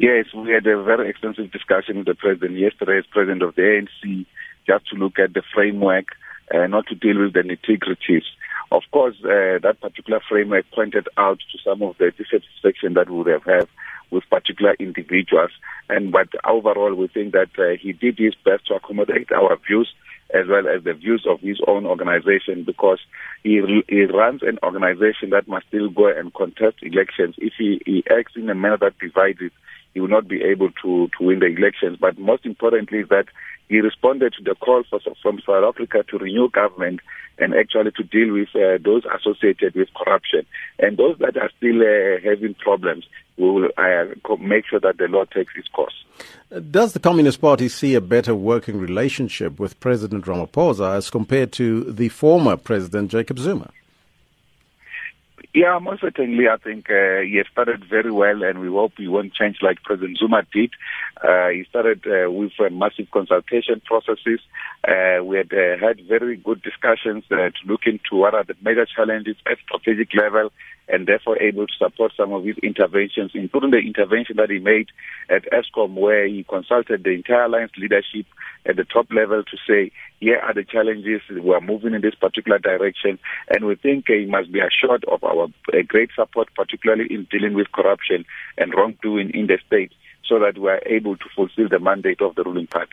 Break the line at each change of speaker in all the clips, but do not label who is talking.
Yes, we had a very extensive discussion with the president yesterday as president of the ANC, just to look at the framework, uh, not to deal with the nitty-gritties. Of course, uh, that particular framework pointed out to some of the dissatisfaction that we would have had with particular individuals. And but overall, we think that uh, he did his best to accommodate our views as well as the views of his own organization because he, he runs an organization that must still go and contest elections. If he, he acts in a manner that divides it, he will not be able to, to win the elections. But most importantly is that he responded to the call for, from South Africa to renew government and actually to deal with uh, those associated with corruption. And those that are still uh, having problems, will uh, make sure that the law takes its course.
Does the Communist Party see a better working relationship with President Ramaphosa as compared to the former President Jacob Zuma?
Yeah, most certainly. I think uh, he started very well, and we hope he won't change like President Zuma did. Uh, he started uh, with uh, massive consultation processes. Uh, we had uh, had very good discussions uh, to look into what are the major challenges at strategic level, and therefore able to support some of his interventions, including the intervention that he made at Eskom, where he consulted the entire alliance leadership at the top level to say, here are the challenges, we are moving in this particular direction, and we think he must be assured of our great support, particularly in dealing with corruption and wrongdoing in the state, so that we are able to fulfill the mandate of the ruling party.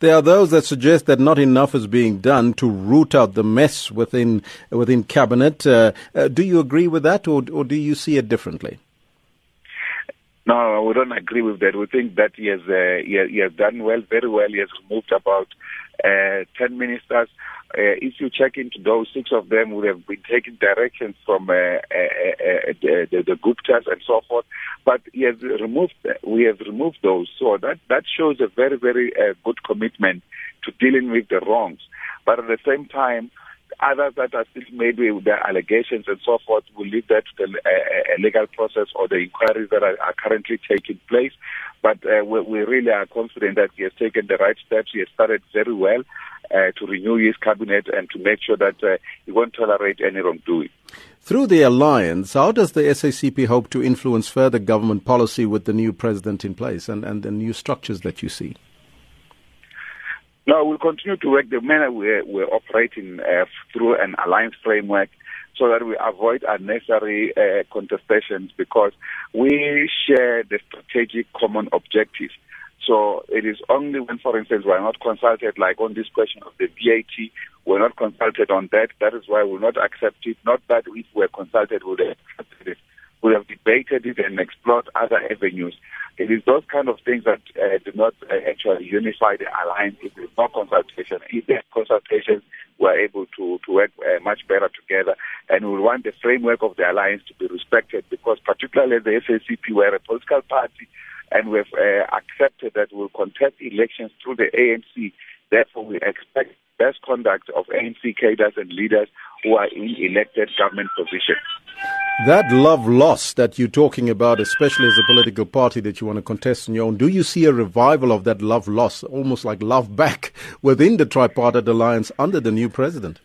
There are those that suggest that not enough is being done to root out the mess within within cabinet. Uh, uh, do you agree with that, or, or do you see it differently?
No, we don't agree with that. We think that he has, uh, he has, he has done well, very well. He has removed about uh, 10 ministers. Uh, if you check into those, six of them would have been taking directions from uh, uh, uh, the, the, the Guptas and so forth. But he has removed, we have removed those. So that, that shows a very, very uh, good commitment to dealing with the wrongs. But at the same time, others that are still made with their allegations and so forth will leave that to the uh, legal process or the inquiries that are, are currently taking place. But uh, we, we, really are confident that he has taken the right steps. He has started very well uh, to renew his cabinet and to make sure that uh, he won't tolerate any wrongdoing.
Through the alliance, how does the SACP hope to influence further government policy with the new president in place and, and the new structures that you see?
No, we'll continue to work the manner we're, we're operating uh, through an alliance framework so that we avoid unnecessary uh, contestations because we share the strategic common objectives. So it is only when, for instance, we are not consulted, like on this question of the VAT, we're not consulted on that. That is why we'll not accept it. Not that if we're consulted, we'll accept it. We have debated it and explored other avenues. It is those kind of things that uh, do not uh, actually unify the alliance. If there's no consultation, if there's consultation, we're able to, to work uh, much better together. And we want the framework of the alliance to be respected because particularly the SACP, we're a political party and we've uh, accepted that we'll contest elections through the ANC. Therefore, we expect best conduct of ANC cadres and leaders who are in elected government positions.
That love loss that you're talking about, especially as a political party that you want to contest on your own, do you see a revival of that love loss, almost like love back, within the tripartite alliance under the new president?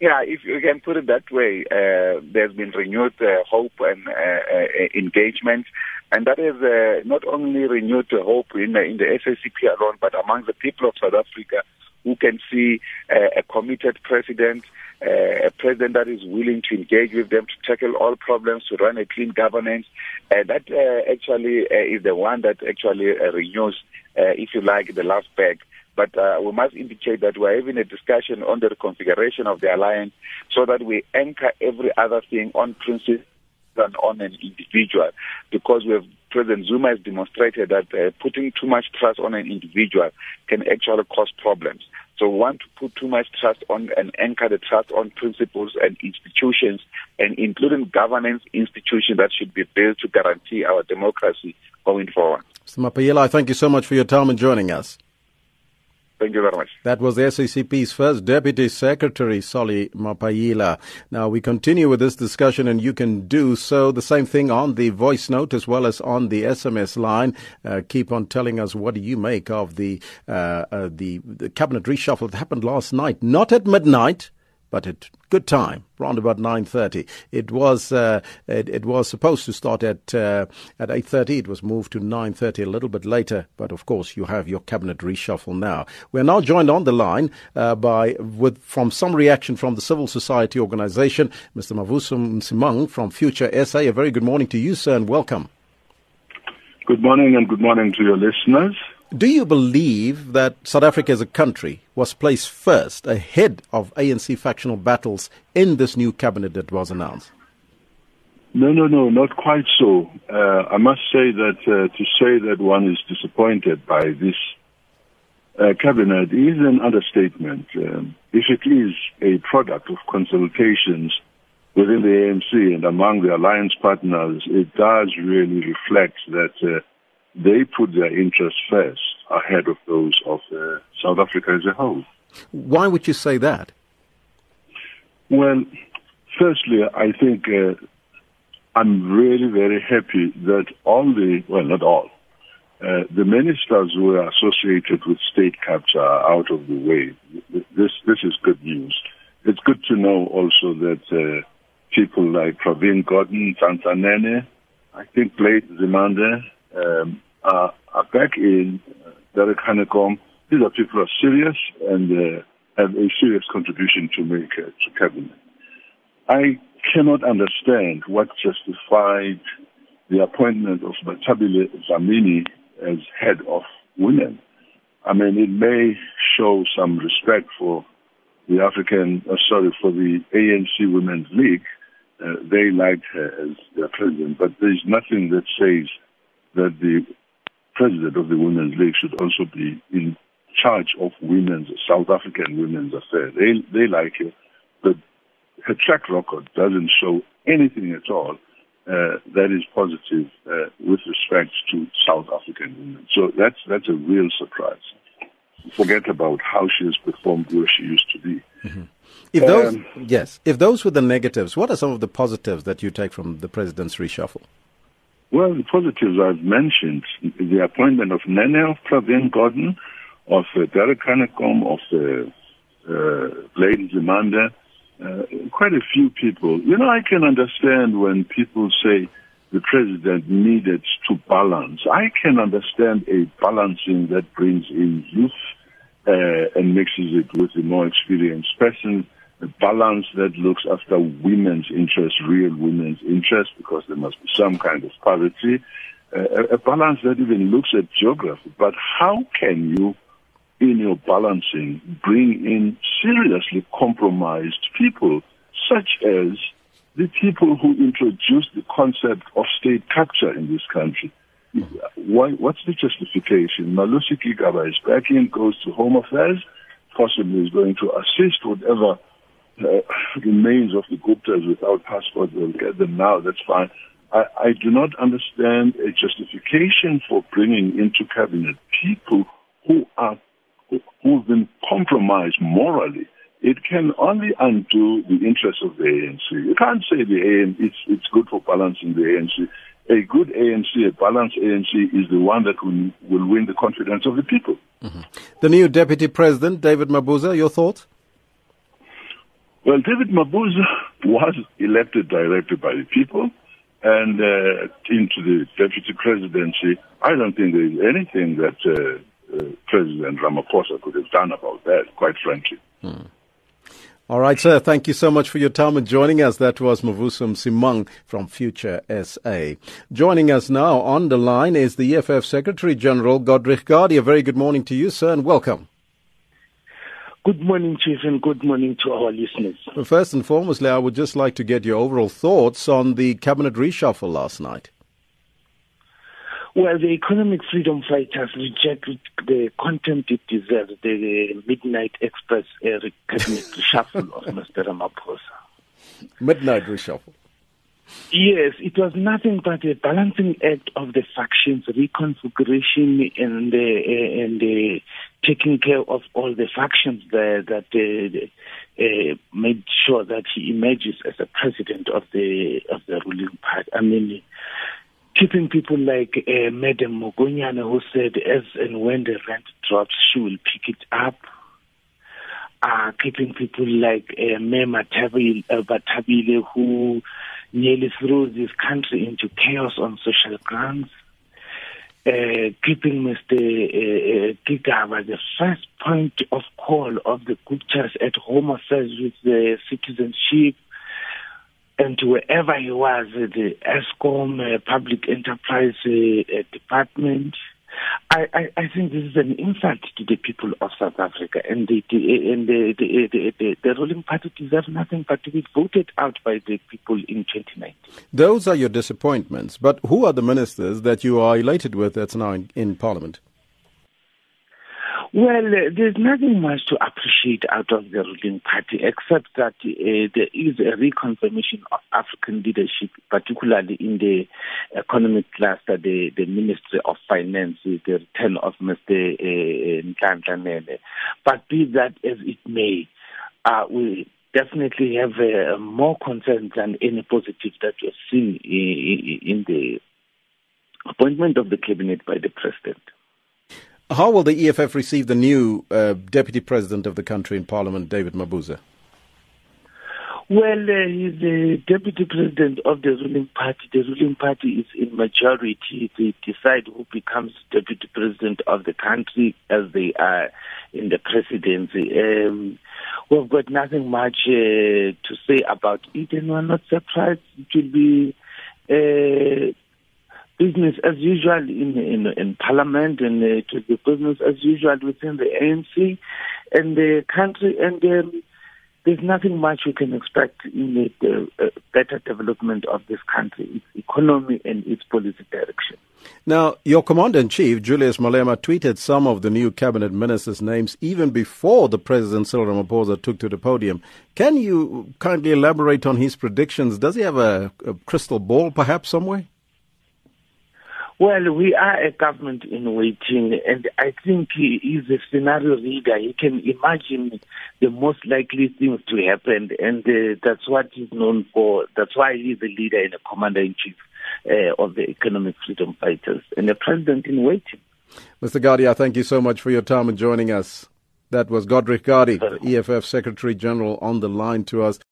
Yeah, if you can put it that way, uh, there's been renewed uh, hope and uh, uh engagement, and that is uh, not only renewed hope in, in the SACP alone, but among the people of South Africa who can see uh, a committed president, uh, a president that is willing to engage with them to tackle all problems, to run a clean governance. And that uh, actually uh, is the one that actually uh, renews, uh, if you like, the last bag. But we must indicate that we're having a discussion on the reconfiguration of the alliance so that we anchor every other thing on principles than on an individual because we have President Zuma has demonstrated that uh, putting too much trust on an individual can actually cause problems. So we want to put too much trust on and anchor the trust on principles and institutions, and including governance institutions that should be built to guarantee our democracy going forward.
Mr. Maphaila, thank you so much for your time and joining us.
Thank you very much.
That was the SACP's first Deputy Secretary, Solly Maphaila. Now, we continue with this discussion, and you can do so the same thing on the voice note as well as on the SMS line. Uh, keep on telling us what do you make of the, uh, uh, the, the cabinet reshuffle that happened last night. Not at midnight, but at good time, around about 9.30. It was, uh, it, it, was supposed to start at, uh, at 8.30. It was moved to 9.30 a little bit later, but of course you have your cabinet reshuffle now. We're now joined on the line uh, by, with, from some reaction from the civil society organization, Mr. Mavuso Msimang from Future SA. A very good morning to you, sir, and welcome.
Good morning and good morning to your listeners.
Do you believe that South Africa as a country was placed first ahead of ANC factional battles in this new cabinet that was announced?
No, no, no, not quite so. Uh, I must say that uh, to say that one is disappointed by this uh, cabinet is an understatement. Um, if it is a product of consultations within the ANC and among the alliance partners, it does really reflect that uh, they put their interests first ahead of those of uh, South Africa as a whole.
Why would you say that?
Well, firstly, I think uh, I'm really very happy that all the, well, not all, uh, the ministers who are associated with state capture are out of the way. This, this is good news. It's good to know also that uh, people like Pravin Gordhan, Tantanene, I think Blade Nzimande, um, are, are back in uh, Derek Hanekom. These are people who are serious and uh, have a serious contribution to make uh, to cabinet. I cannot understand what justified the appointment of Bathabile Dlamini as head of women. I mean, it may show some respect for the African, uh, sorry, for the ANC Women's League. Uh, they liked her as their president, but there's nothing that says that the president of the Women's League should also be in charge of women's, South African women's affairs. They, they like her, but her track record doesn't show anything at all uh, that is positive uh, with respect to South African women. So that's, that's a real surprise. Forget about how she has performed where she used to be.
Mm-hmm. If those, um, yes, if those were the negatives, what are some of the positives that you take from the president's reshuffle?
Well, the positives I've mentioned, the appointment of Nene Pravin Gordhan, of uh, Derek Hanekom, of uh, uh, Blade Nzimande, uh, quite a few people. You know, I can understand when people say the president needed to balance. I can understand a balancing that brings in youth uh, and mixes it with a more experienced person balance that looks after women's interests, real women's interests, because there must be some kind of parity, uh, a balance that even looks at geography. But how can you, in your balancing, bring in seriously compromised people, such as the people who introduced the concept of state capture in this country? Why, what's the justification? Malusi Gigaba is back in, goes to Home Affairs, possibly is going to assist whatever uh, remains of the Guptas without passports, they'll get them now, that's fine. I, I do not understand a justification for bringing into cabinet people who are who've been compromised morally. It can only undo the interests of the ANC. You can't say the ANC it's it's good for balancing the ANC. A good ANC, a balanced ANC, is the one that will will win the confidence of the people.
Mm-hmm. The new deputy president, David Mabuza, your thoughts?
Well, David Mabuza was elected directly by the people and uh, into the deputy presidency. I don't think there is anything that uh, uh, President Ramaphosa could have done about that, quite frankly. Hmm.
All right, sir. Thank you so much for your time and joining us. That was Mavuso Msimang from Future SA. Joining us now on the line is the EFF Secretary General, Godrich Gardee. A very good morning to you, sir, and welcome.
Good morning, Chief, and good morning to our listeners.
First and foremostly, I would just like to get your overall thoughts on the cabinet reshuffle last night.
Well, the economic freedom fighters rejected the contempt it deserves, the Midnight Express uh, cabinet reshuffle of Mr. Ramaphosa.
Midnight reshuffle.
Yes, it was nothing but a balancing act of the factions, reconfiguration, and uh, and uh, taking care of all the factions there that uh, uh, made sure that he emerges as a president of the of the ruling party. I mean, keeping people like uh, Madam Mokonyane, who said, as and when the rent drops, she will pick it up. uh, keeping people like uh, Mema Bathabile, who nearly threw this country into chaos on social grounds. Uh, keeping Mr. Uh, Gigaba the first point of call of the Guptas at Home Affairs with the citizenship and wherever he was, uh, the Eskom uh, Public Enterprise uh, Department, I, I, I, think this is an insult to the people of South Africa, and the, the and the the, the, the, the ruling party deserves nothing but to be voted out by the people in 2019.
Those are your disappointments, but who are the ministers that you are elated with that's now in, in Parliament?
Well, there's nothing much to appreciate out of the ruling party except that uh, there is a reconfirmation of African leadership, particularly in the economic cluster, the, the Ministry of Finance, the return of Mr. Uh, Nhlanhla But be that as it may, uh, we definitely have uh, more concerns than any positive that we've seen in, in the appointment of the cabinet by the president.
How will the EFF receive the new uh, deputy president of the country in Parliament, David Mabuza?
Well, uh, he's the deputy president of the ruling party. The ruling party is in majority. They decide who becomes deputy president of the country as they are in the presidency. Um, we've got nothing much uh, to say about it, and we're not surprised. It will be uh, business as usual in in, in Parliament and uh, to the business as usual within the ANC and the country. And um, there's nothing much we can expect in the, the uh, better development of this country, its economy and its policy direction.
Now, your commander in chief, Julius Malema, tweeted some of the new cabinet ministers' names even before the president, Cyril Ramaphosa, took to the podium. Can you kindly elaborate on his predictions? Does he have a, a crystal ball, perhaps, somewhere?
Well, we are a government in waiting, and I think he is a scenario reader. He can imagine the most likely things to happen, and uh, that's what he's known for. That's why he's a leader and a commander in chief uh, of the economic freedom fighters and a president in waiting.
Mr. Gardee, thank you so much for your time and joining us. That was Godrich Gardee, EFF Secretary General, on the line to us.